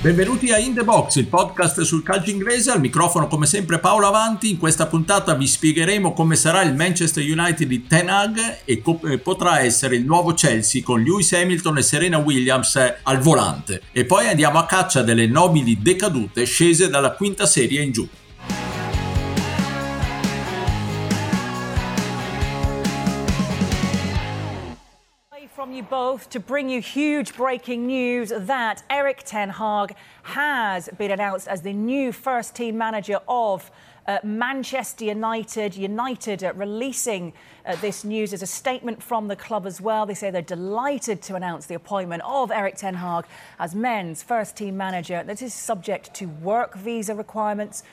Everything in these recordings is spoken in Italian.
Benvenuti a In The Box, il podcast sul calcio inglese. Al microfono come sempre Paolo Avanti. In questa puntata vi spiegheremo come sarà il Manchester United di Ten Hag e co- potrà essere il nuovo Chelsea con Lewis Hamilton e Serena Williams al volante. E poi andiamo a caccia delle nobili decadute scese dalla quinta serie in giù. You both to bring you huge breaking news that Eric Ten Hag has been announced as the new first team manager of uh, Manchester United. United uh, releasing uh, this news as a statement from the club as well. They say they're delighted to announce the appointment of Eric Ten Hag as men's first team manager. This is subject to work visa requirements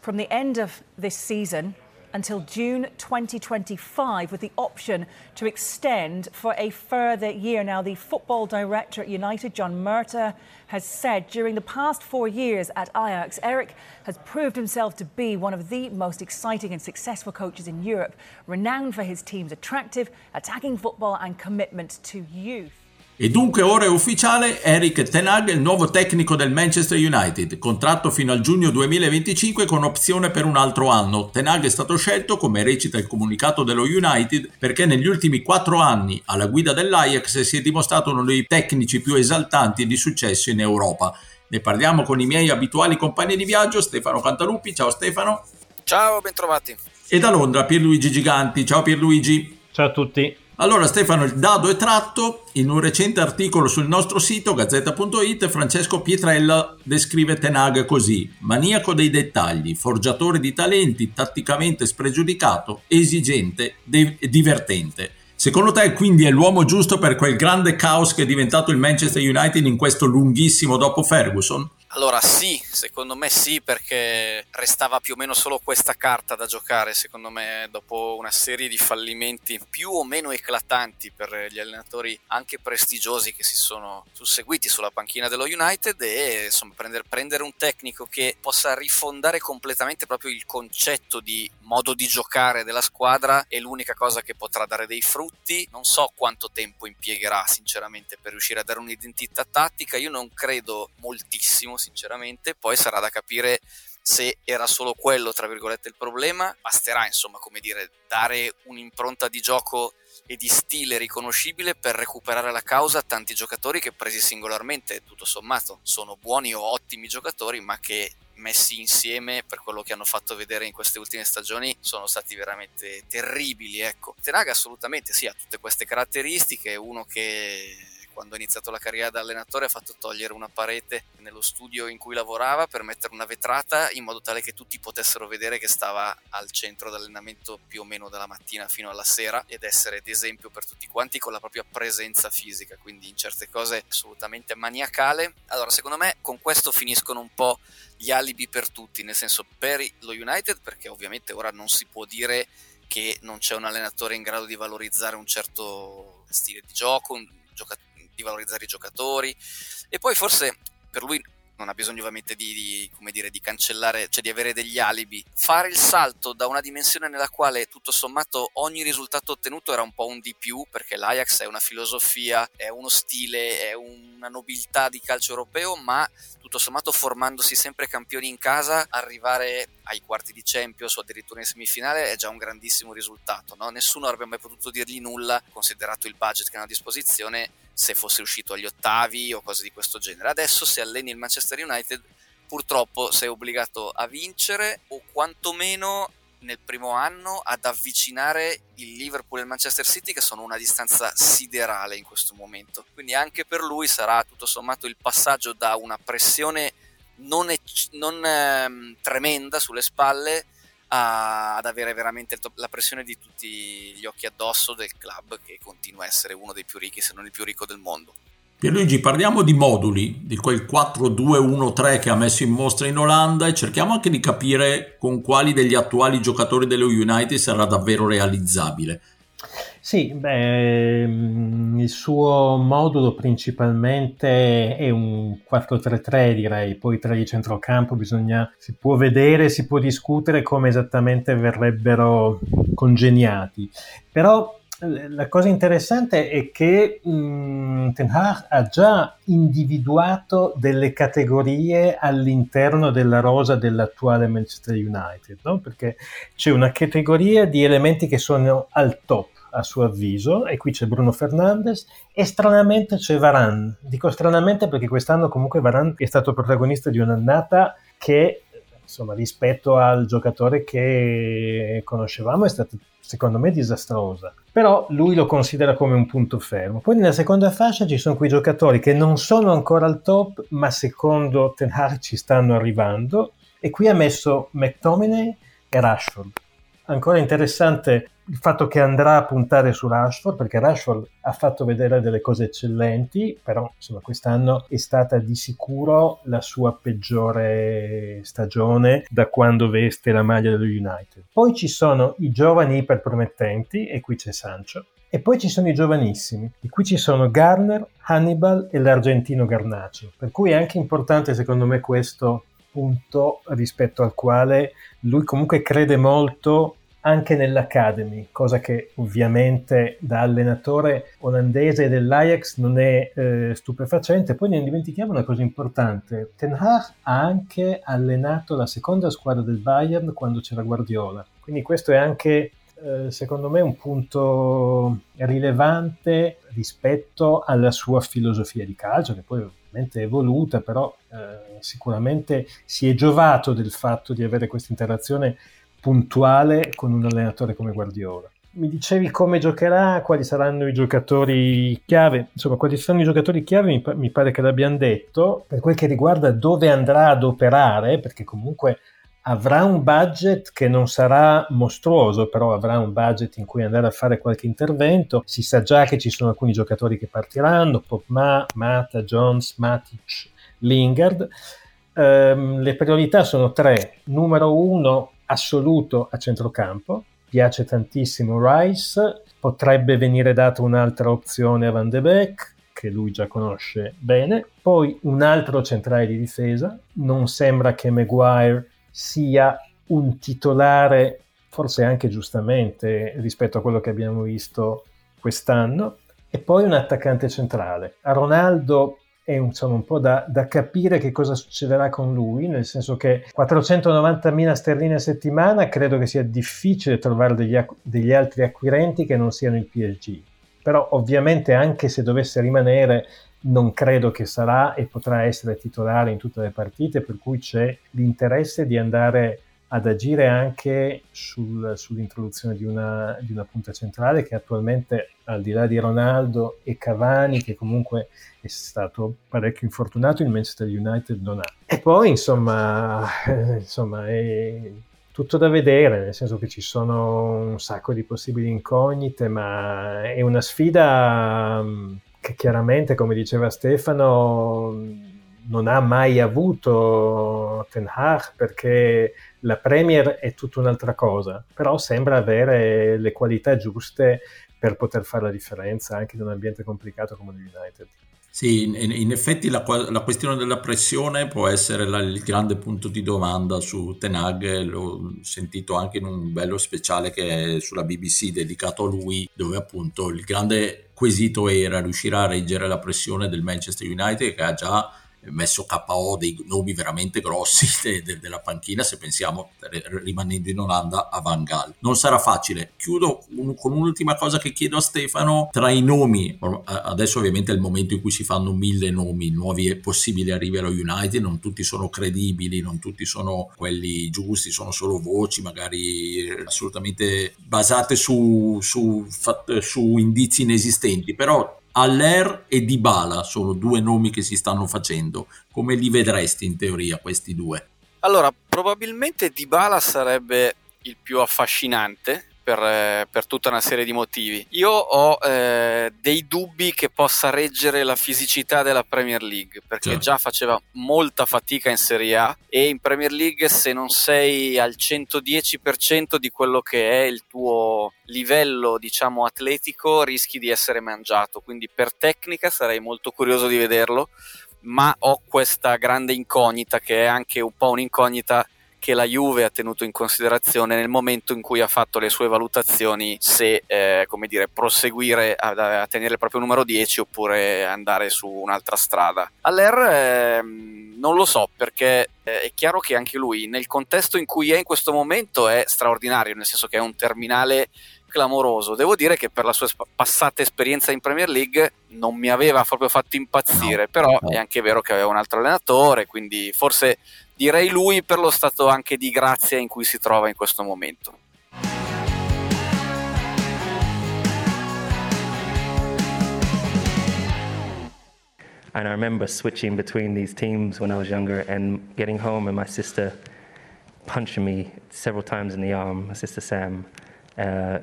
from the end of this season until June 2025 with the option to extend for a further year. Now, the football director at United, John Murta, has said during the past four years at Ajax, Eric has proved himself to be one of the most exciting and successful coaches in Europe, renowned for his team's attractive, attacking football and commitment to youth. E dunque ora è ufficiale, Eric Ten Hag è il nuovo tecnico del Manchester United, contratto fino al giugno 2025 con opzione per un altro anno. Ten Hag è stato scelto, come recita il comunicato dello United, perché negli ultimi quattro anni alla guida dell'Ajax si è dimostrato uno dei tecnici più esaltanti e di successo in Europa. Ne parliamo con i miei abituali compagni di viaggio, Stefano Cantaluppi. Ciao Stefano. Ciao, bentrovati. E da Londra Pierluigi Giganti. Ciao Pierluigi. Ciao a tutti. Allora Stefano, il dado è tratto. In un recente articolo sul nostro sito gazzetta.it Francesco Pietrella descrive Tenag così: maniaco dei dettagli, forgiatore di talenti, tatticamente spregiudicato, esigente e divertente. Secondo te quindi è l'uomo giusto per quel grande caos che è diventato il Manchester United in questo lunghissimo dopo Ferguson? Allora sì, secondo me sì, perché restava più o meno solo questa carta da giocare, secondo me, dopo una serie di fallimenti più o meno eclatanti per gli allenatori anche prestigiosi che si sono susseguiti sulla panchina dello United e insomma prendere, prendere un tecnico che possa rifondare completamente proprio il concetto di modo di giocare della squadra è l'unica cosa che potrà dare dei frutti. Non so quanto tempo impiegherà sinceramente per riuscire a dare un'identità tattica, io non credo moltissimo sinceramente, poi sarà da capire se era solo quello, tra virgolette, il problema, basterà, insomma, come dire, dare un'impronta di gioco e di stile riconoscibile per recuperare la causa a tanti giocatori che presi singolarmente, tutto sommato, sono buoni o ottimi giocatori, ma che messi insieme per quello che hanno fatto vedere in queste ultime stagioni sono stati veramente terribili, ecco. Tenaga assolutamente sì, ha tutte queste caratteristiche, uno che quando ha iniziato la carriera da allenatore ha fatto togliere una parete nello studio in cui lavorava per mettere una vetrata in modo tale che tutti potessero vedere che stava al centro d'allenamento più o meno dalla mattina fino alla sera ed essere d'esempio per tutti quanti con la propria presenza fisica, quindi in certe cose assolutamente maniacale. Allora, secondo me con questo finiscono un po' gli alibi per tutti, nel senso per lo United perché ovviamente ora non si può dire che non c'è un allenatore in grado di valorizzare un certo stile di gioco, un giocatore di valorizzare i giocatori e poi forse per lui non ha bisogno ovviamente di, di, come dire, di cancellare, cioè di avere degli alibi. Fare il salto da una dimensione nella quale tutto sommato ogni risultato ottenuto era un po' un di più, perché l'Ajax è una filosofia, è uno stile, è una nobiltà di calcio europeo, ma tutto sommato formandosi sempre campioni in casa, arrivare ai quarti di Champions o addirittura in semifinale è già un grandissimo risultato. No? Nessuno avrebbe mai potuto dirgli nulla, considerato il budget che hanno a disposizione, se fosse uscito agli ottavi o cose di questo genere. Adesso se alleni il Manchester United purtroppo sei obbligato a vincere o quantomeno nel primo anno ad avvicinare il Liverpool e il Manchester City che sono una distanza siderale in questo momento. Quindi anche per lui sarà tutto sommato il passaggio da una pressione non, ec- non ehm, tremenda sulle spalle a, ad avere veramente la pressione di tutti gli occhi addosso del club che continua a essere uno dei più ricchi se non il più ricco del mondo. Pierluigi, parliamo di moduli, di quel 4-2-1-3 che ha messo in mostra in Olanda e cerchiamo anche di capire con quali degli attuali giocatori dello United sarà davvero realizzabile. Sì, beh, il suo modulo principalmente è un 4-3-3 direi, poi tra i centrocampo bisogna, si può vedere, si può discutere come esattamente verrebbero congeniati, però la cosa interessante è che mh, mm, Ten Hag ha già individuato delle categorie all'interno della rosa dell'attuale Manchester United, no? perché c'è una categoria di elementi che sono al top a suo avviso, e qui c'è Bruno Fernandes, e stranamente c'è Varane. Dico stranamente perché quest'anno comunque Varane è stato protagonista di un'annata che, insomma, rispetto al giocatore che conoscevamo è stata, secondo me, disastrosa. Però lui lo considera come un punto fermo. Poi nella seconda fascia ci sono quei giocatori che non sono ancora al top, ma secondo Ten Hag ci stanno arrivando, e qui ha messo McTominay e Rashford. Ancora interessante il fatto che andrà a puntare su Rashford, perché Rashford ha fatto vedere delle cose eccellenti, però insomma quest'anno è stata di sicuro la sua peggiore stagione da quando veste la maglia dello United. Poi ci sono i giovani iperpromettenti, e qui c'è Sancho, e poi ci sono i giovanissimi, e qui ci sono Garner, Hannibal e l'argentino Garnacio, per cui è anche importante secondo me questo punto rispetto al quale lui comunque crede molto anche nell'Academy, cosa che ovviamente da allenatore olandese dell'Ajax non è eh, stupefacente. Poi ne dimentichiamo una cosa importante, Ten Hag ha anche allenato la seconda squadra del Bayern quando c'era Guardiola, quindi questo è anche eh, secondo me un punto rilevante rispetto alla sua filosofia di calcio, che poi ovviamente è evoluta, però eh, sicuramente si è giovato del fatto di avere questa interazione puntuale con un allenatore come Guardiola. Mi dicevi come giocherà, quali saranno i giocatori chiave, insomma quali saranno i giocatori chiave mi, pare che l'abbiamo detto, per quel che riguarda dove andrà ad operare, perché comunque avrà un budget che non sarà mostruoso, però avrà un budget in cui andare a fare qualche intervento. Si sa già che ci sono alcuni giocatori che partiranno, Popma, Mata, Jones, Matic, Lingard. Um, le priorità sono tre. Numero uno, assoluto a centrocampo, piace tantissimo Rice, potrebbe venire data un'altra opzione a Van de Beek, che lui già conosce bene, poi un altro centrale di difesa, non sembra che Maguire sia un titolare, forse anche giustamente rispetto a quello che abbiamo visto quest'anno, e poi un attaccante centrale. A Ronaldo è insomma, un po' da, da, capire che cosa succederà con lui, nel senso che 490.000 sterline a settimana credo che sia difficile trovare degli, degli altri acquirenti che non siano il PSG. Però ovviamente anche se dovesse rimanere non credo che sarà e potrà essere titolare in tutte le partite, per cui c'è l'interesse di andare ad agire anche sul, sull'introduzione di una, di una, punta centrale che attualmente, al di là di Ronaldo e Cavani, che comunque è stato parecchio infortunato, il Manchester United non ha. E poi, insomma, insomma è tutto da vedere, nel senso che ci sono un sacco di possibili incognite, ma è una sfida mm, che chiaramente, come diceva Stefano, non ha mai avuto Ten Hag perché la Premier è tutta un'altra cosa, però sembra avere le qualità giuste per poter fare la differenza anche in un ambiente complicato come l'United. Sì, in, effetti la, la, questione della pressione può essere la, il grande punto di domanda su Tenag, l'ho sentito anche in un bello speciale che è sulla BBC dedicato a lui, dove appunto il grande quesito era riuscire a reggere la pressione del Manchester United che ha già messo KO dei nomi veramente grossi de, de, della panchina se pensiamo rimanendo in Olanda a Van Gaal. Non sarà facile. Chiudo un, con un'ultima cosa che chiedo a Stefano. Tra i nomi adesso ovviamente è il momento in cui si fanno mille nomi nuovi possibili arrivi allo United non tutti sono credibili non tutti sono quelli giusti sono solo voci magari assolutamente basate su, su, su indizi inesistenti però Aller e Dybala sono due nomi che si stanno facendo. Come li vedresti in teoria questi due? Allora, probabilmente Dybala sarebbe il più affascinante per, eh, per, tutta una serie di motivi. Io ho eh, dei dubbi che possa reggere la fisicità della Premier League, perché certo. già faceva molta fatica in Serie A e in Premier League se non sei al 110% di quello che è il tuo livello, diciamo, atletico, rischi di essere mangiato. Quindi per tecnica sarei molto curioso di vederlo, ma ho questa grande incognita che è anche un po' un'incognita che la Juve ha tenuto in considerazione nel momento in cui ha fatto le sue valutazioni se eh, come dire, proseguire a, a, tenere il proprio numero 10 oppure andare su un'altra strada. Aller eh, non lo so perché eh, è chiaro che anche lui nel contesto in cui è in questo momento è straordinario, nel senso che è un terminale clamoroso. Devo dire che per la sua passata esperienza in Premier League non mi aveva proprio fatto impazzire, però è anche vero che aveva un altro allenatore, quindi forse direi lui per lo stato anche di grazia in cui si trova in questo momento. And I remember switching between these teams when I was younger and getting home and my sister punching me several times in the arm, my sister Sam, uh,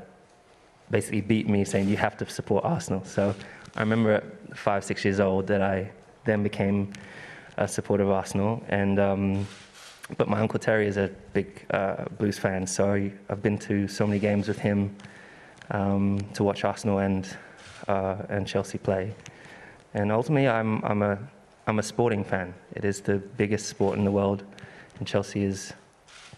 basically beat me saying, You have to support Arsenal. So I remember at five, six years old that I then became a supporter of Arsenal. And, um, but my Uncle Terry is a big uh, Blues fan, so I, have been to so many games with him um, to watch Arsenal and, uh, and Chelsea play. And ultimately, I'm, I'm, a, I'm a sporting fan. It is the biggest sport in the world, and Chelsea is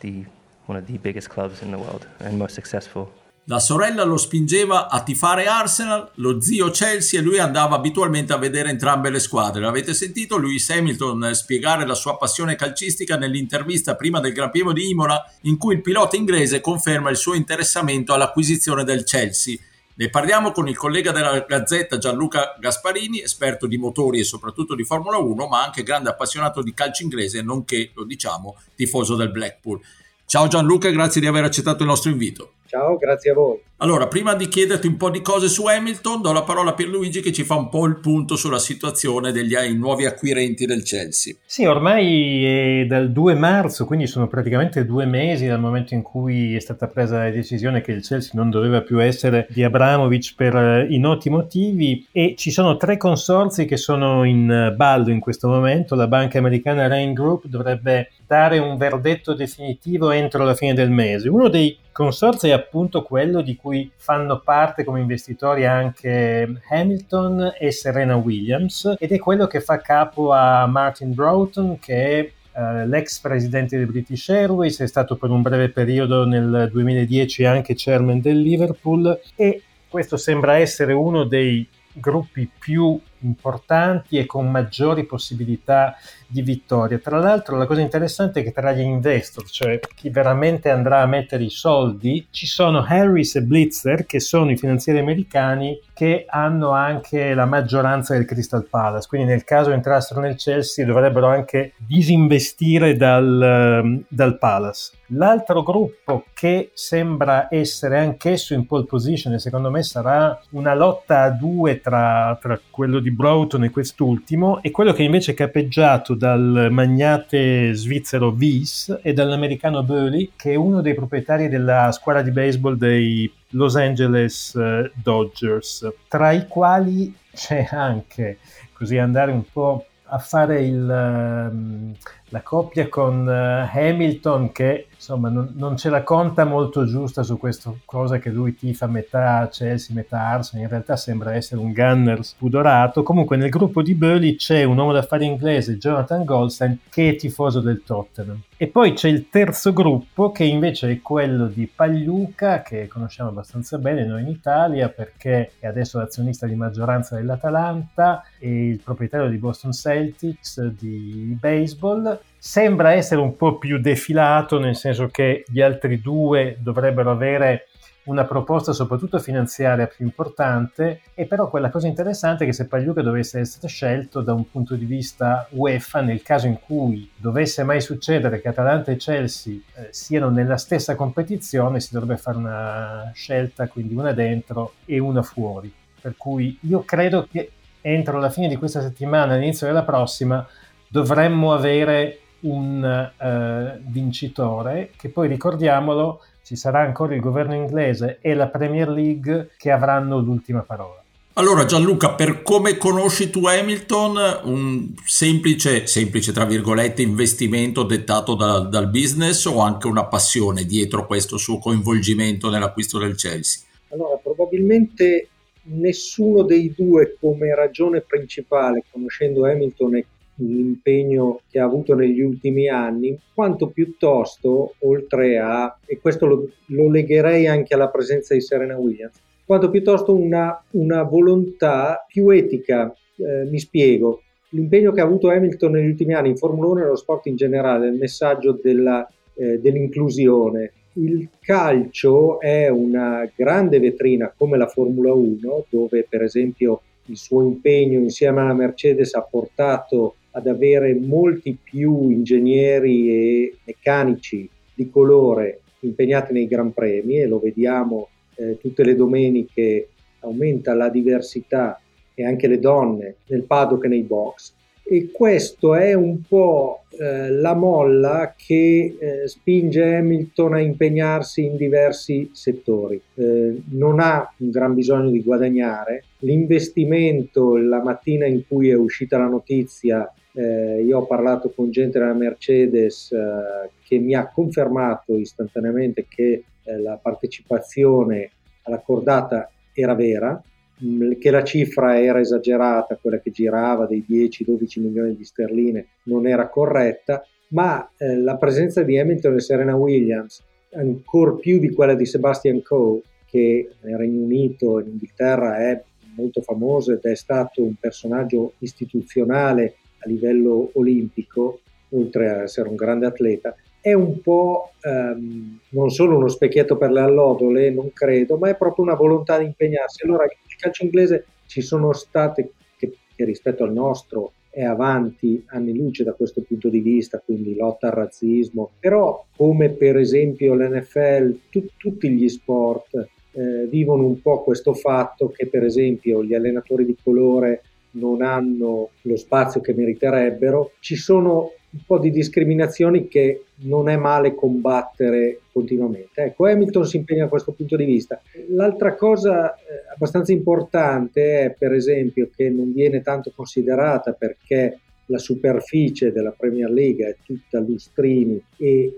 the, one of the biggest clubs in the world and most successful. La sorella lo spingeva a tifare Arsenal, lo zio Chelsea e lui andava abitualmente a vedere entrambe le squadre. L'avete sentito Lewis Hamilton spiegare la sua passione calcistica nell'intervista prima del Gran Premio di Imola, in cui il pilota inglese conferma il suo interessamento all'acquisizione del Chelsea. Ne parliamo con il collega della Gazzetta Gianluca Gasparini, esperto di motori e soprattutto di Formula 1, ma anche grande appassionato di calcio inglese, nonché, lo diciamo, tifoso del Blackpool. Ciao Gianluca, grazie di aver accettato il nostro invito. Ciao, grazie a voi. Allora, prima di chiederti un po' di cose su Hamilton, do la parola a Pierluigi che ci fa un po' il punto sulla situazione degli nuovi acquirenti del Chelsea. Sì, ormai è dal 2 marzo, quindi sono praticamente due mesi dal momento in cui è stata presa la decisione che il Chelsea non doveva più essere di Abramovic per eh, i noti motivi e ci sono tre consorzi che sono in ballo in questo momento. La banca americana Rain Group dovrebbe dare un verdetto definitivo entro la fine del mese. Uno dei consorzi è appunto quello di cui fanno parte come investitori anche Hamilton e Serena Williams ed è quello che fa capo a Martin Broughton che è Uh, l'ex presidente del British Airways, è stato per un breve periodo nel 2010 anche chairman del Liverpool e questo sembra essere uno dei gruppi più importanti e con maggiori possibilità di vittoria. Tra l'altro la cosa interessante è che tra gli investor, cioè chi veramente andrà a mettere i soldi, ci sono Harris e Blitzer, che sono i finanzieri americani che hanno anche la maggioranza del Crystal Palace, quindi nel caso entrassero nel Chelsea dovrebbero anche disinvestire dal, dal Palace. L'altro gruppo che sembra essere anch'esso in pole position e secondo me sarà una lotta a due tra, tra quello di Broughton e quest'ultimo e quello che invece è capeggiato dal magnate svizzero Wies e dall'americano Burley che è uno dei proprietari della squadra di baseball dei Los Angeles eh, Dodgers tra i quali c'è anche così andare un po' a fare il, um, la coppia con uh, Hamilton che insomma non, non, ce la conta molto giusta su questa cosa che lui tifa metà Chelsea, metà Arsenal, in realtà sembra essere un gunner spudorato. Comunque nel gruppo di Burley c'è un uomo d'affari inglese, Jonathan Goldstein, che è tifoso del Tottenham. E poi c'è il terzo gruppo che invece è quello di Pagliuca, che conosciamo abbastanza bene noi in Italia perché è adesso l'azionista di maggioranza dell'Atalanta e il proprietario di Boston Celtics di baseball sembra essere un po' più defilato, nel senso che gli altri due dovrebbero avere una proposta soprattutto finanziaria più importante e però quella cosa interessante è che se Pagliuca dovesse essere scelto da un punto di vista UEFA nel caso in cui dovesse mai succedere che Atalanta e Chelsea eh, siano nella stessa competizione si dovrebbe fare una scelta quindi una dentro e una fuori. Per cui io credo che entro la fine di questa settimana all'inizio della prossima dovremmo avere un eh, vincitore che poi ricordiamolo ci sarà ancora il governo inglese e la Premier League che avranno l'ultima parola. Allora Gianluca, per come conosci tu Hamilton, un semplice, semplice tra virgolette, investimento dettato da, dal business o anche una passione dietro questo suo coinvolgimento nell'acquisto del Chelsea? Allora, probabilmente nessuno dei due come ragione principale, conoscendo Hamilton e l'impegno che ha avuto negli ultimi anni, quanto piuttosto, oltre a, e questo lo, lo legherei anche alla presenza di Serena Williams, quanto piuttosto una, una volontà più etica. Eh, mi spiego, l'impegno che ha avuto Hamilton negli ultimi anni in Formula 1 e nello sport in generale, il messaggio della, eh, dell'inclusione. Il calcio è una grande vetrina come la Formula 1, dove per esempio il suo impegno insieme alla Mercedes ha portato ad avere molti più ingegneri e meccanici di colore impegnati nei Gran Premi e lo vediamo eh, tutte le domeniche, aumenta la diversità e anche le donne nel paddock e nei box e questo è un po' eh, la molla che eh, spinge Hamilton a impegnarsi in diversi settori. Eh, non ha un gran bisogno di guadagnare, l'investimento la mattina in cui è uscita la notizia, eh, io ho parlato con gente della Mercedes eh, che mi ha confermato istantaneamente che eh, la partecipazione alla cordata era vera, Mm, che la cifra era esagerata, quella che girava dei 10-12 milioni di sterline non era corretta, ma eh, la presenza di Hamilton e Serena Williams, ancora più di quella di Sebastian Coe, che nel Regno Unito e in Inghilterra è molto famoso ed è stato un personaggio istituzionale a livello olimpico, oltre a essere un grande atleta, è un po' ehm, non solo uno specchietto per le allodole, non credo, ma è proprio una volontà di impegnarsi. Allora, il calcio inglese ci sono state, che, che rispetto al nostro è avanti anni luce da questo punto di vista, quindi lotta al razzismo, però come per esempio l'NFL, tu, tutti gli sport eh, vivono un po' questo fatto che per esempio gli allenatori di colore non hanno lo spazio che meriterebbero, ci sono un po' di discriminazioni che non è male combattere continuamente. Ecco, Hamilton si impegna da questo punto di vista. L'altra cosa eh, abbastanza importante è, per esempio, che non viene tanto considerata perché la superficie della Premier League è tutta lustrini e eh,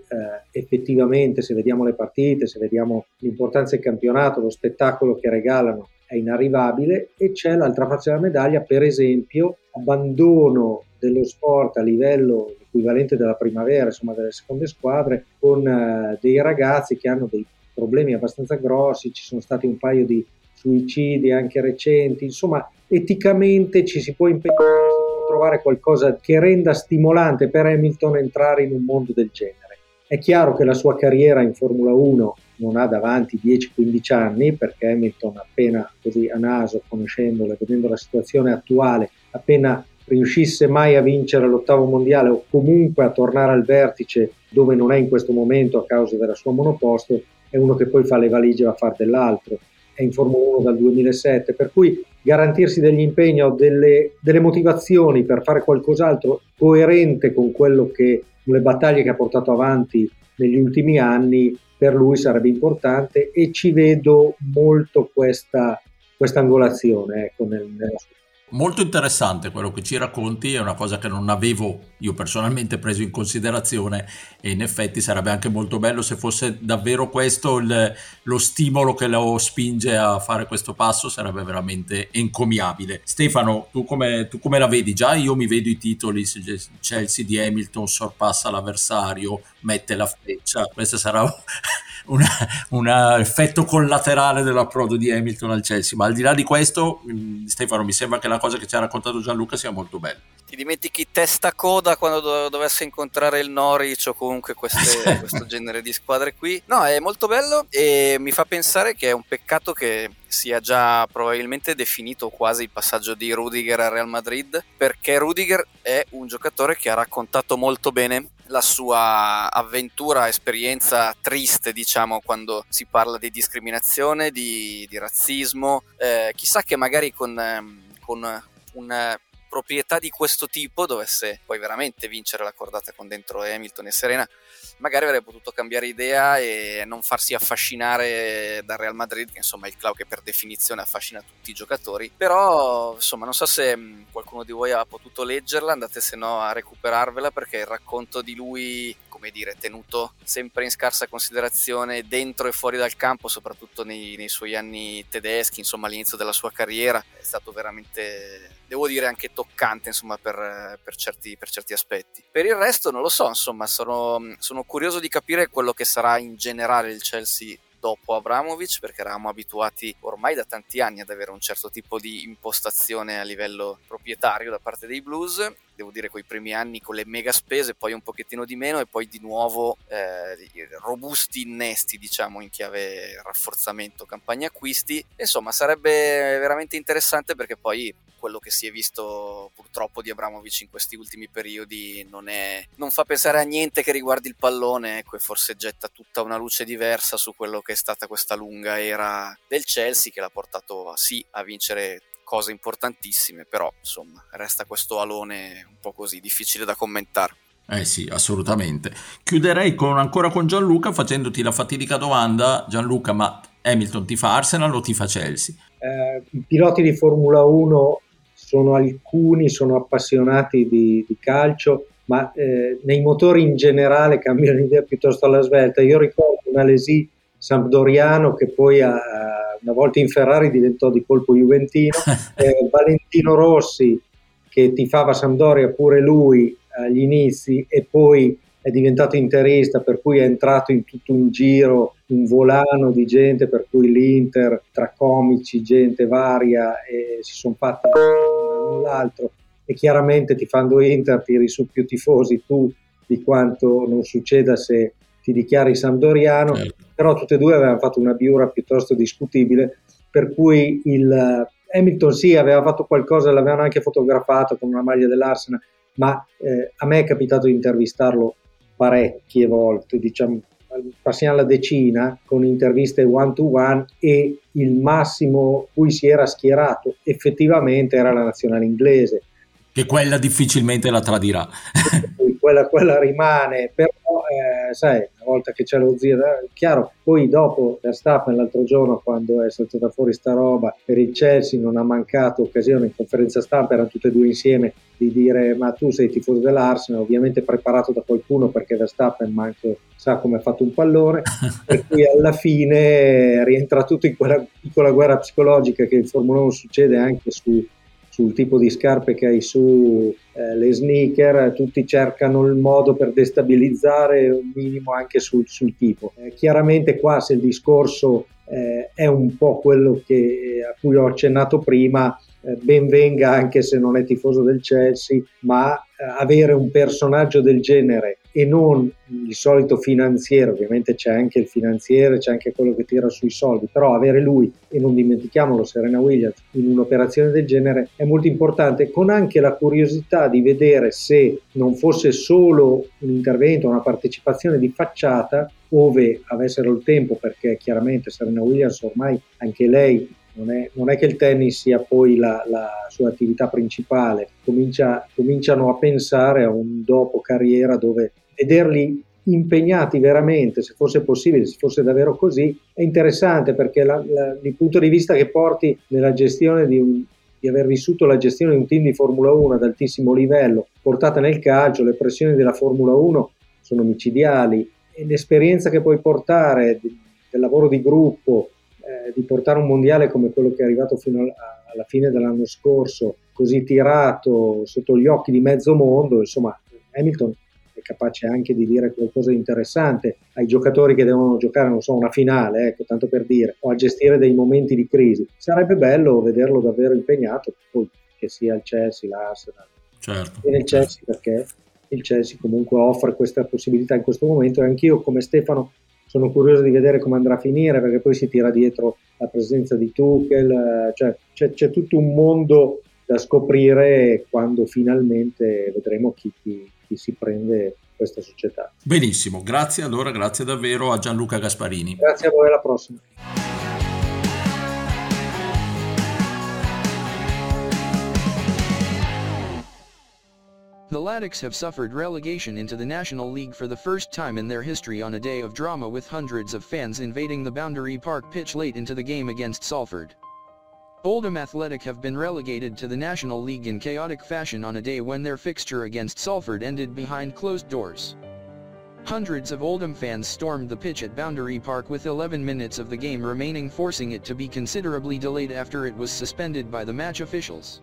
effettivamente se vediamo le partite, se vediamo l'importanza del campionato, lo spettacolo che regalano è inarrivabile e c'è l'altra faccia della medaglia, per esempio, abbandono dello sport a livello equivalente della primavera, insomma delle seconde squadre, con uh, dei ragazzi che hanno dei problemi abbastanza grossi, ci sono stati un paio di suicidi anche recenti, insomma eticamente ci si può impegnare, trovare qualcosa che renda stimolante per Hamilton entrare in un mondo del genere. È chiaro che la sua carriera in Formula 1 non ha davanti 10-15 anni perché Hamilton appena così a naso, conoscendolo e vedendo la situazione attuale, appena riuscisse mai a vincere l'ottavo mondiale o comunque a tornare al vertice dove non è in questo momento a causa della sua monoposto, è uno che poi fa le valigie e va a fare dell'altro. È in Formula 1 dal 2007, per cui garantirsi degli impegni o delle, delle motivazioni per fare qualcos'altro coerente con quello che le battaglie che ha portato avanti negli ultimi anni per lui sarebbe importante e ci vedo molto questa, questa angolazione ecco, nel, nella sua Molto interessante quello che ci racconti, è una cosa che non avevo io personalmente preso in considerazione e in effetti sarebbe anche molto bello se fosse davvero questo il, lo stimolo che lo spinge a fare questo passo, sarebbe veramente encomiabile. Stefano, tu come, tu come la vedi? Già io mi vedo i titoli, Chelsea di Hamilton sorpassa l'avversario, mette la freccia, questo sarà un effetto collaterale dell'approdo di Hamilton al Chelsea, ma al di là di questo, mm, Stefano, mi sembra che la cosa che ci ha raccontato Gianluca sia molto bella. Ti dimentichi testa coda quando do- dovesse incontrare il Norwich o comunque queste, questo genere di squadre qui. No, è molto bello e mi fa pensare che è un peccato che sia già probabilmente definito quasi il passaggio di Rudiger al Real Madrid, perché Rudiger è un giocatore che ha raccontato molto bene la sua avventura, esperienza triste, diciamo, quando si parla di discriminazione, di, di razzismo. Eh, chissà che magari con, ehm, con una proprietà di questo tipo dovesse poi veramente vincere la cordata con dentro Hamilton e Serena, magari avrebbe potuto cambiare idea e non farsi affascinare dal Real Madrid, che insomma è il club che per definizione affascina tutti i giocatori. Però insomma non so se qualcuno di voi ha potuto leggerla, andate se no a recuperarvela perché il racconto di lui come come dire, tenuto sempre in scarsa considerazione dentro e fuori dal campo, soprattutto nei, nei suoi anni tedeschi, insomma all'inizio della sua carriera, è stato veramente devo dire anche toccante insomma per, per, certi, per, certi, aspetti. Per il resto non lo so insomma sono, sono curioso di capire quello che sarà in generale il Chelsea dopo Abramovic perché eravamo abituati ormai da tanti anni ad avere un certo tipo di impostazione a livello proprietario da parte dei Blues. Devo dire con i primi anni con le mega spese poi un pochettino di meno e poi di nuovo eh, robusti innesti diciamo in chiave rafforzamento campagna acquisti. Insomma sarebbe veramente interessante perché poi quello che si è visto purtroppo di Abramovic in questi ultimi periodi non, è, non fa pensare a niente che riguardi il pallone, ecco, e forse getta tutta una luce diversa su quello che è stata questa lunga era del Chelsea che l'ha portato sì a vincere cose importantissime, però insomma resta questo alone un po' così difficile da commentare. Eh sì, assolutamente. Chiuderei con, ancora con Gianluca facendoti la fatidica domanda, Gianluca, ma Hamilton ti fa Arsenal o ti fa Chelsea? Eh, I piloti di Formula 1 sono alcuni, sono appassionati di, di calcio, ma eh, nei motori in generale cambiano idea piuttosto alla svelta. Io ricordo un Alesi sampdoriano che poi a, una volta in Ferrari diventò di colpo juventino, eh, Valentino Rossi che tifava Sampdoria pure lui agli inizi e poi è diventato interista, per cui è entrato in tutto un giro, un volano di gente, per cui l'Inter, tra comici, gente varia, si sono fatti l'uno l'altro. E chiaramente tifando Inter tiri su più tifosi tu di quanto non succeda se ti dichiari Sampdoriano, certo. però tutte e due avevano fatto una biura piuttosto discutibile, per cui il Hamilton sì aveva fatto qualcosa, l'avevano anche fotografato con una maglia dell'Arsenal, ma eh, a me è capitato di intervistarlo parecchie volte, diciamo, passiamo alla decina con interviste one to one e il massimo cui si era schierato effettivamente era la nazionale inglese. Che quella difficilmente la tradirà. quella, quella rimane, però eh, sai, una volta che c'è lo zio, eh, chiaro, poi dopo Verstappen l'altro giorno quando è saltata fuori sta roba per il Chelsea non ha mancato occasione in conferenza stampa, erano tutte e due insieme di dire ma tu sei tifoso dell'Arsenal, ovviamente preparato da qualcuno perché Verstappen manco sa come ha fatto un pallone, per cui alla fine rientra tutto in quella piccola guerra psicologica che in Formula 1 succede anche su sul tipo di scarpe che hai su, eh, le sneaker, tutti cercano il modo per destabilizzare un minimo anche sul, sul tipo. Eh, chiaramente qua se il discorso eh, è un po' quello che, a cui ho accennato prima, eh, ben venga anche se non è tifoso del Chelsea, ma eh, avere un personaggio del genere e non il solito finanziere, ovviamente c'è anche il finanziere, c'è anche quello che tira sui soldi, però avere lui, e non dimentichiamolo, Serena Williams, in un'operazione del genere è molto importante, con anche la curiosità di vedere se non fosse solo un intervento, una partecipazione di facciata, ove avessero il tempo, perché chiaramente Serena Williams ormai anche lei non è, non è, che il tennis sia poi la, la sua attività principale, Comincia, cominciano a pensare a un dopo carriera dove vederli impegnati veramente, se fosse possibile, se fosse davvero così, è interessante perché la, la, il punto di vista che porti nella gestione di, un, di aver vissuto la gestione di un team di Formula 1 ad altissimo livello, portata nel calcio, le pressioni della Formula 1 sono micidiali e l'esperienza che puoi portare del lavoro di gruppo, eh, di portare un mondiale come quello che è arrivato fino a, alla fine dell'anno scorso, così tirato sotto gli occhi di mezzo mondo, insomma, Hamilton è capace anche di dire qualcosa di interessante ai giocatori che devono giocare, non so, una finale, ecco, tanto per dire, o a gestire dei momenti di crisi. Sarebbe bello vederlo davvero impegnato, poi che sia il Chelsea, l'Arsenal. Certo. E il Chelsea perché il Chelsea comunque offre questa possibilità in questo momento e anch'io come Stefano sono curioso di vedere come andrà a finire perché poi si tira dietro la presenza di Tuchel, eh, cioè c'è, c'è tutto un mondo da scoprire quando finalmente vedremo chi, chi, chi si prende questa società. Benissimo, grazie allora, grazie davvero a Gianluca Gasparini. Grazie a voi, alla prossima. The Laddics have suffered relegation into the National League for the first time in their history on a day of drama with hundreds of fans invading the Boundary Park pitch late into the game against Salford. Oldham Athletic have been relegated to the National League in chaotic fashion on a day when their fixture against Salford ended behind closed doors. Hundreds of Oldham fans stormed the pitch at Boundary Park with 11 minutes of the game remaining forcing it to be considerably delayed after it was suspended by the match officials.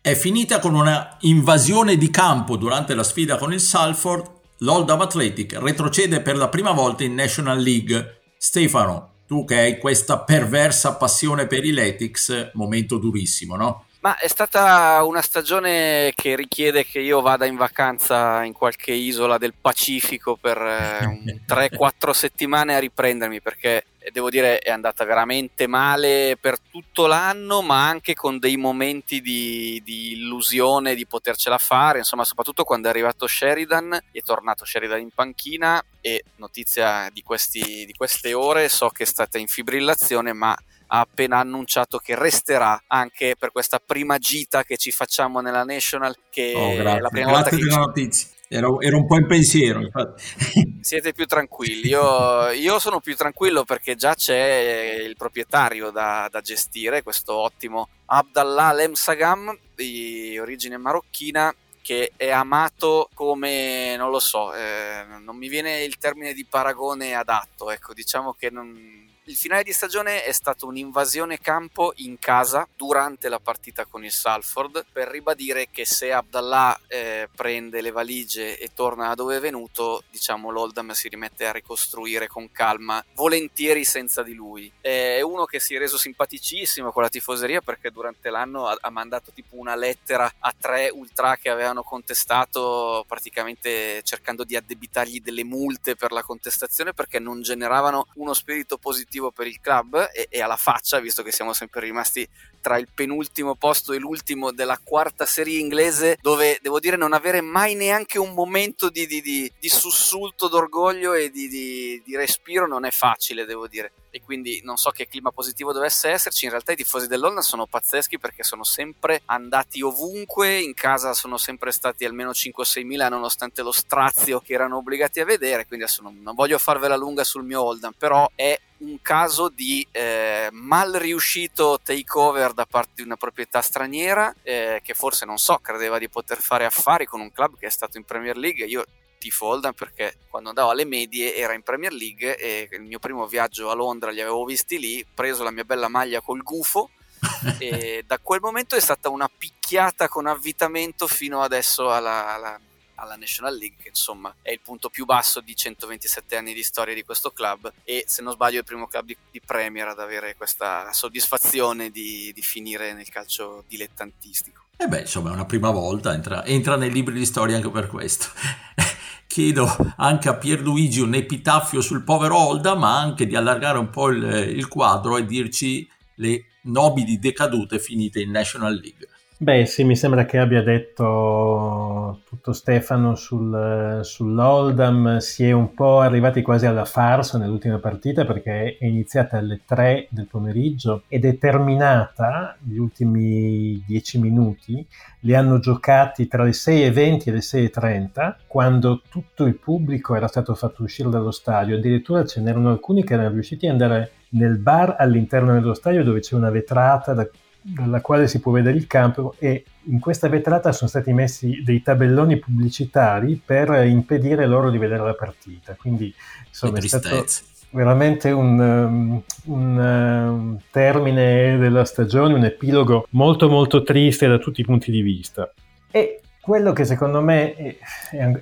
È finita con una invasione di campo durante la sfida con il Salford. L'Oldham Athletic retrocede per la prima volta in National League. Stefano, tu che hai questa perversa passione per i Letics, momento durissimo, no? Ma è stata una stagione che richiede che io vada in vacanza in qualche isola del Pacifico per eh, 3-4 settimane a riprendermi perché devo dire è andata veramente male per tutto l'anno ma anche con dei momenti di, di illusione di potercela fare. Insomma soprattutto quando è arrivato Sheridan è tornato Sheridan in panchina e notizia di, questi, di queste ore so che è stata in fibrillazione ma ha appena annunciato che resterà anche per questa prima gita che ci facciamo nella National, che oh, è la prima grazie volta che... notizia. Ero, ero, un po' in pensiero, infatti. Siete più tranquilli. Io, io, sono più tranquillo perché già c'è il proprietario da, da gestire, questo ottimo Abdallah Lemsagam di origine marocchina che è amato come non lo so, eh, non mi viene il termine di paragone adatto. Ecco, diciamo che non, il finale di stagione è stato un'invasione campo in casa durante la partita con il Salford per ribadire che se Abdallah eh, prende le valigie e torna da dove è venuto, diciamo l'Oldham si rimette a ricostruire con calma, volentieri senza di lui. È uno che si è reso simpaticissimo con la tifoseria perché durante l'anno ha, ha mandato tipo una lettera a tre ultra che avevano contestato praticamente cercando di addebitargli delle multe per la contestazione perché non generavano uno spirito positivo positivo per il club e, e, alla faccia, visto che siamo sempre rimasti tra il penultimo posto e l'ultimo della quarta serie inglese, dove devo dire non avere mai neanche un momento di, di, di, di sussulto d'orgoglio e di, respiro non è facile, devo dire. E quindi non so che clima positivo dovesse esserci. In realtà i tifosi dell'Onna sono pazzeschi perché sono sempre andati ovunque, in casa sono sempre stati almeno 5-6 mila nonostante lo strazio che erano obbligati a vedere. Quindi adesso non, non voglio farvela lunga sul mio Oldham, però è un caso di eh, mal riuscito takeover da parte di una proprietà straniera eh, che forse non so, credeva di poter fare affari con un club che è stato in Premier League. Io tifo Oldham perché quando andavo alle medie era in Premier League e il mio primo viaggio a Londra li avevo visti lì, preso la mia bella maglia col gufo e da quel momento è stata una picchiata con avvitamento fino adesso alla, alla alla National League, che insomma è il punto più basso di 127 anni di storia di questo club e se non sbaglio è il primo club di, di Premier ad avere questa soddisfazione di, di, finire nel calcio dilettantistico. E beh, insomma è una prima volta, entra, entra nei libri di storia anche per questo. Chiedo anche a Pierluigi un epitaffio sul povero Olda, ma anche di allargare un po' il, il quadro e dirci le nobili decadute finite in National League. Beh sì, mi sembra che abbia detto tutto Stefano sul, sull'Oldham, si è un po' arrivati quasi alla farsa nell'ultima partita perché è iniziata alle 3 del pomeriggio ed è terminata gli ultimi 10 minuti, li hanno giocati tra le 6.20 e le 6.30 quando tutto il pubblico era stato fatto uscire dallo stadio, addirittura ce n'erano alcuni che erano riusciti ad andare nel bar all'interno dello stadio dove c'è una vetrata da dalla quale si può vedere il campo e in questa vetrata sono stati messi dei tabelloni pubblicitari per impedire loro di vedere la partita. Quindi insomma è stato veramente un, um, un, un, termine della stagione, un epilogo molto molto triste da tutti i punti di vista. E quello che secondo me è,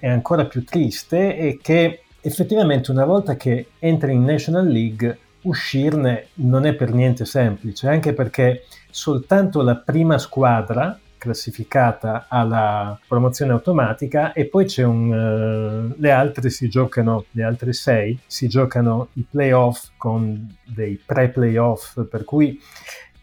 è ancora più triste è che effettivamente una volta che entri in National League uscirne non è per niente semplice, anche perché soltanto la prima squadra classificata alla promozione automatica e poi c'è un uh, le altre si giocano le altre sei si giocano i playoff con dei pre-playoff per cui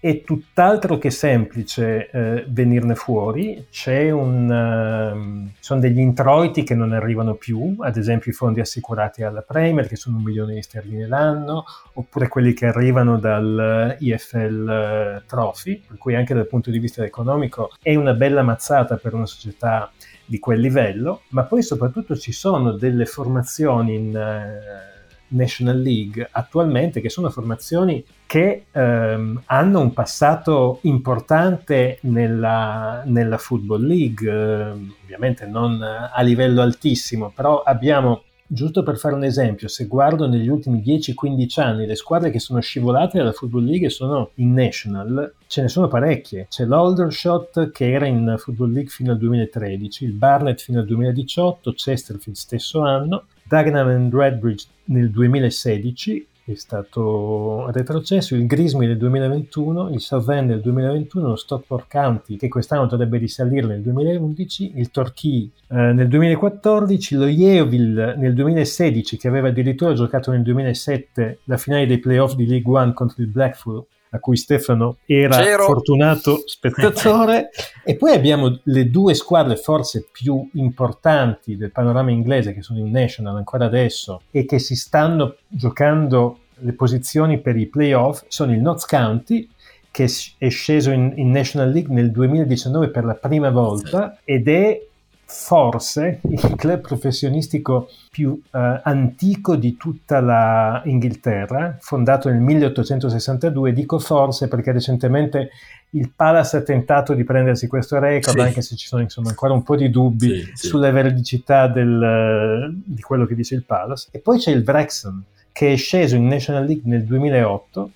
è tutt'altro che semplice eh, venirne fuori, un, uh, sono degli introiti che non arrivano più, ad esempio i fondi assicurati alla Premier che sono un milione di sterline l'anno, oppure quelli che arrivano dal IFL uh, Trophy, per cui anche dal punto di vista economico è una bella mazzata per una società di quel livello, ma poi soprattutto ci sono delle formazioni in... Uh, National League attualmente, che sono formazioni che ehm, hanno un passato importante nella, nella Football League, eh, ovviamente non a livello altissimo, però abbiamo giusto per fare un esempio, se guardo negli ultimi 10-15 anni le squadre che sono scivolate dalla Football League e sono in National, ce ne sono parecchie. C'è l'Aldershot che era in Football League fino al 2013, il Barnet fino al 2018, Chesterfield stesso anno, Dagenham and Redbridge nel 2016 è stato retrocesso, il Grismy nel 2021, il Southend nel 2021, lo Stockport County che quest'anno dovrebbe risalire nel 2011, il Torquay eh, nel 2014, lo Yeovil nel 2016 che aveva addirittura giocato nel 2007 la finale dei playoff di League One contro il Blackpool a cui Stefano era C'ero. fortunato spettatore. e poi abbiamo le due squadre forse più importanti del panorama inglese che sono in National ancora adesso e che si stanno giocando le posizioni per i playoff, sono il Notts County che è sceso in, in National League nel 2019 per la prima volta ed è forse il club professionistico più eh, antico di tutta la Inghilterra, fondato nel 1862. Dico forse perché recentemente il Palace ha tentato di prendersi questo record, Sì. anche se ci sono insomma, ancora un po' di dubbi Sì, sì. sulla veridicità del, di quello che dice il Palace. E poi c'è il Wrexham, che è sceso in National League nel 2008,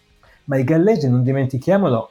ma i gallesi, non dimentichiamolo,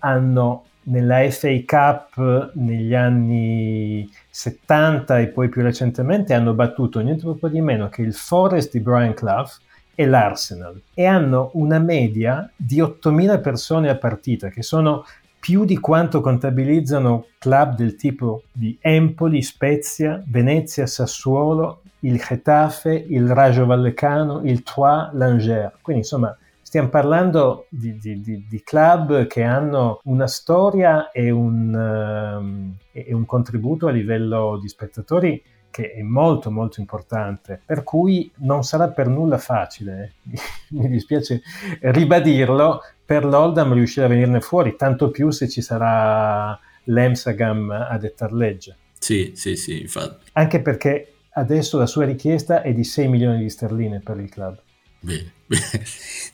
hanno nella FA Cup negli anni 70 e poi più recentemente hanno battuto niente proprio di meno che il Forest di Brian Clough e l'Arsenal e hanno una media di 8.000 persone a partita che sono più di quanto contabilizzano club del tipo di Empoli, Spezia, Venezia, Sassuolo, il Getafe, il Rajo Vallecano, il Troyes, l'Angers. Quindi insomma stiamo parlando di, di- di- di club che hanno una storia e un, ehm, e un contributo a livello di spettatori che è molto molto importante, per cui non sarà per nulla facile, eh. mi dispiace ribadirlo, per l'Oldham riuscire a venirne fuori, tanto più se ci sarà l'Emsagam a dettar legge. Sì, sì, sì, infatti. Anche perché adesso la sua richiesta è di 6 milioni di sterline per il club. Bene, bene.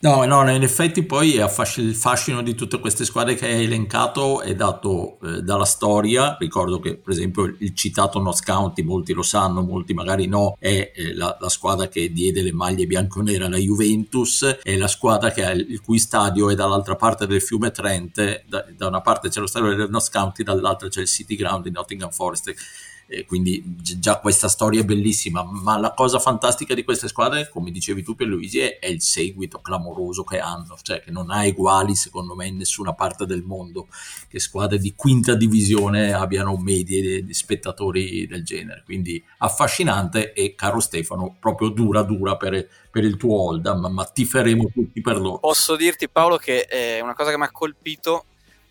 No, no, in effetti poi il fascino di tutte queste squadre che hai elencato è dato eh, dalla storia. Ricordo che, per esempio, il citato Notts County, molti lo sanno, molti magari no, è eh, la, la squadra che diede le maglie bianco-nere alla Juventus, è la squadra che ha il, cui stadio è dall'altra parte del fiume Trent. Da, da una parte c'è lo stadio del Notts County, dall'altra c'è il City Ground di Nottingham Forest. Eh, quindi gi- già questa storia è bellissima, ma la cosa fantastica di queste squadre, come dicevi tu Pierluigi, è, è il seguito clamoroso che hanno, cioè che non ha eguali secondo me in nessuna parte del mondo, che squadre di quinta divisione abbiano medie di, spettatori del genere, quindi affascinante e caro Stefano, proprio dura dura per, per il tuo Oldham, ma tiferemo tutti per loro. Posso dirti Paolo che eh, una cosa che mi ha colpito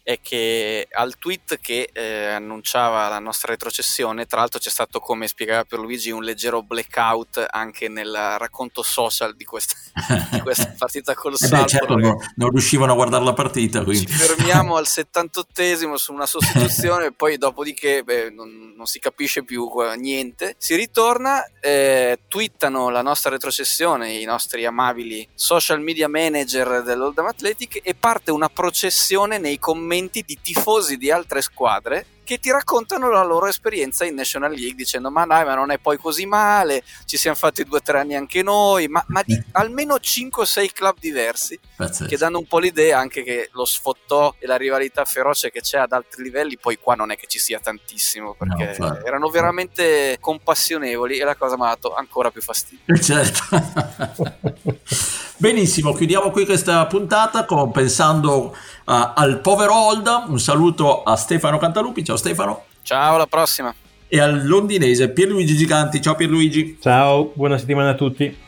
è che al tweet che eh, annunciava la nostra retrocessione, tra l'altro c'è stato, come spiegava Pierluigi, un leggero blackout anche nel racconto social di questa, di questa partita col Eh beh, Salto. certo, no- non riuscivano a guardare la partita, Ci quindi... fermiamo al 78esimo su una sostituzione poi dopodiché beh, non, non si capisce più niente. Si ritorna, eh, twittano la nostra retrocessione i nostri amabili social media manager dell'Oldham Athletic e parte una processione nei commenti di tifosi di altre squadre che ti raccontano la loro esperienza in National League dicendo ma dai ma non è poi così male, ci siamo fatti due o tre anni anche noi, ma, ma di almeno 5 o 6 club diversi Pazzesco. che danno un po' l'idea anche che lo sfottò e la rivalità feroce che c'è ad altri livelli, poi qua non è che ci sia tantissimo, perché No, infatti. erano veramente compassionevoli e la cosa mi ha dato ancora più fastidio. Certo. Benissimo, chiudiamo qui questa puntata con- pensando a- al povero Oldham. Un saluto a Stefano Cantalupi, ciao Stefano, Ciao, alla prossima! e al londinese Pierluigi Giganti, ciao Pierluigi. Ciao, buona settimana a tutti.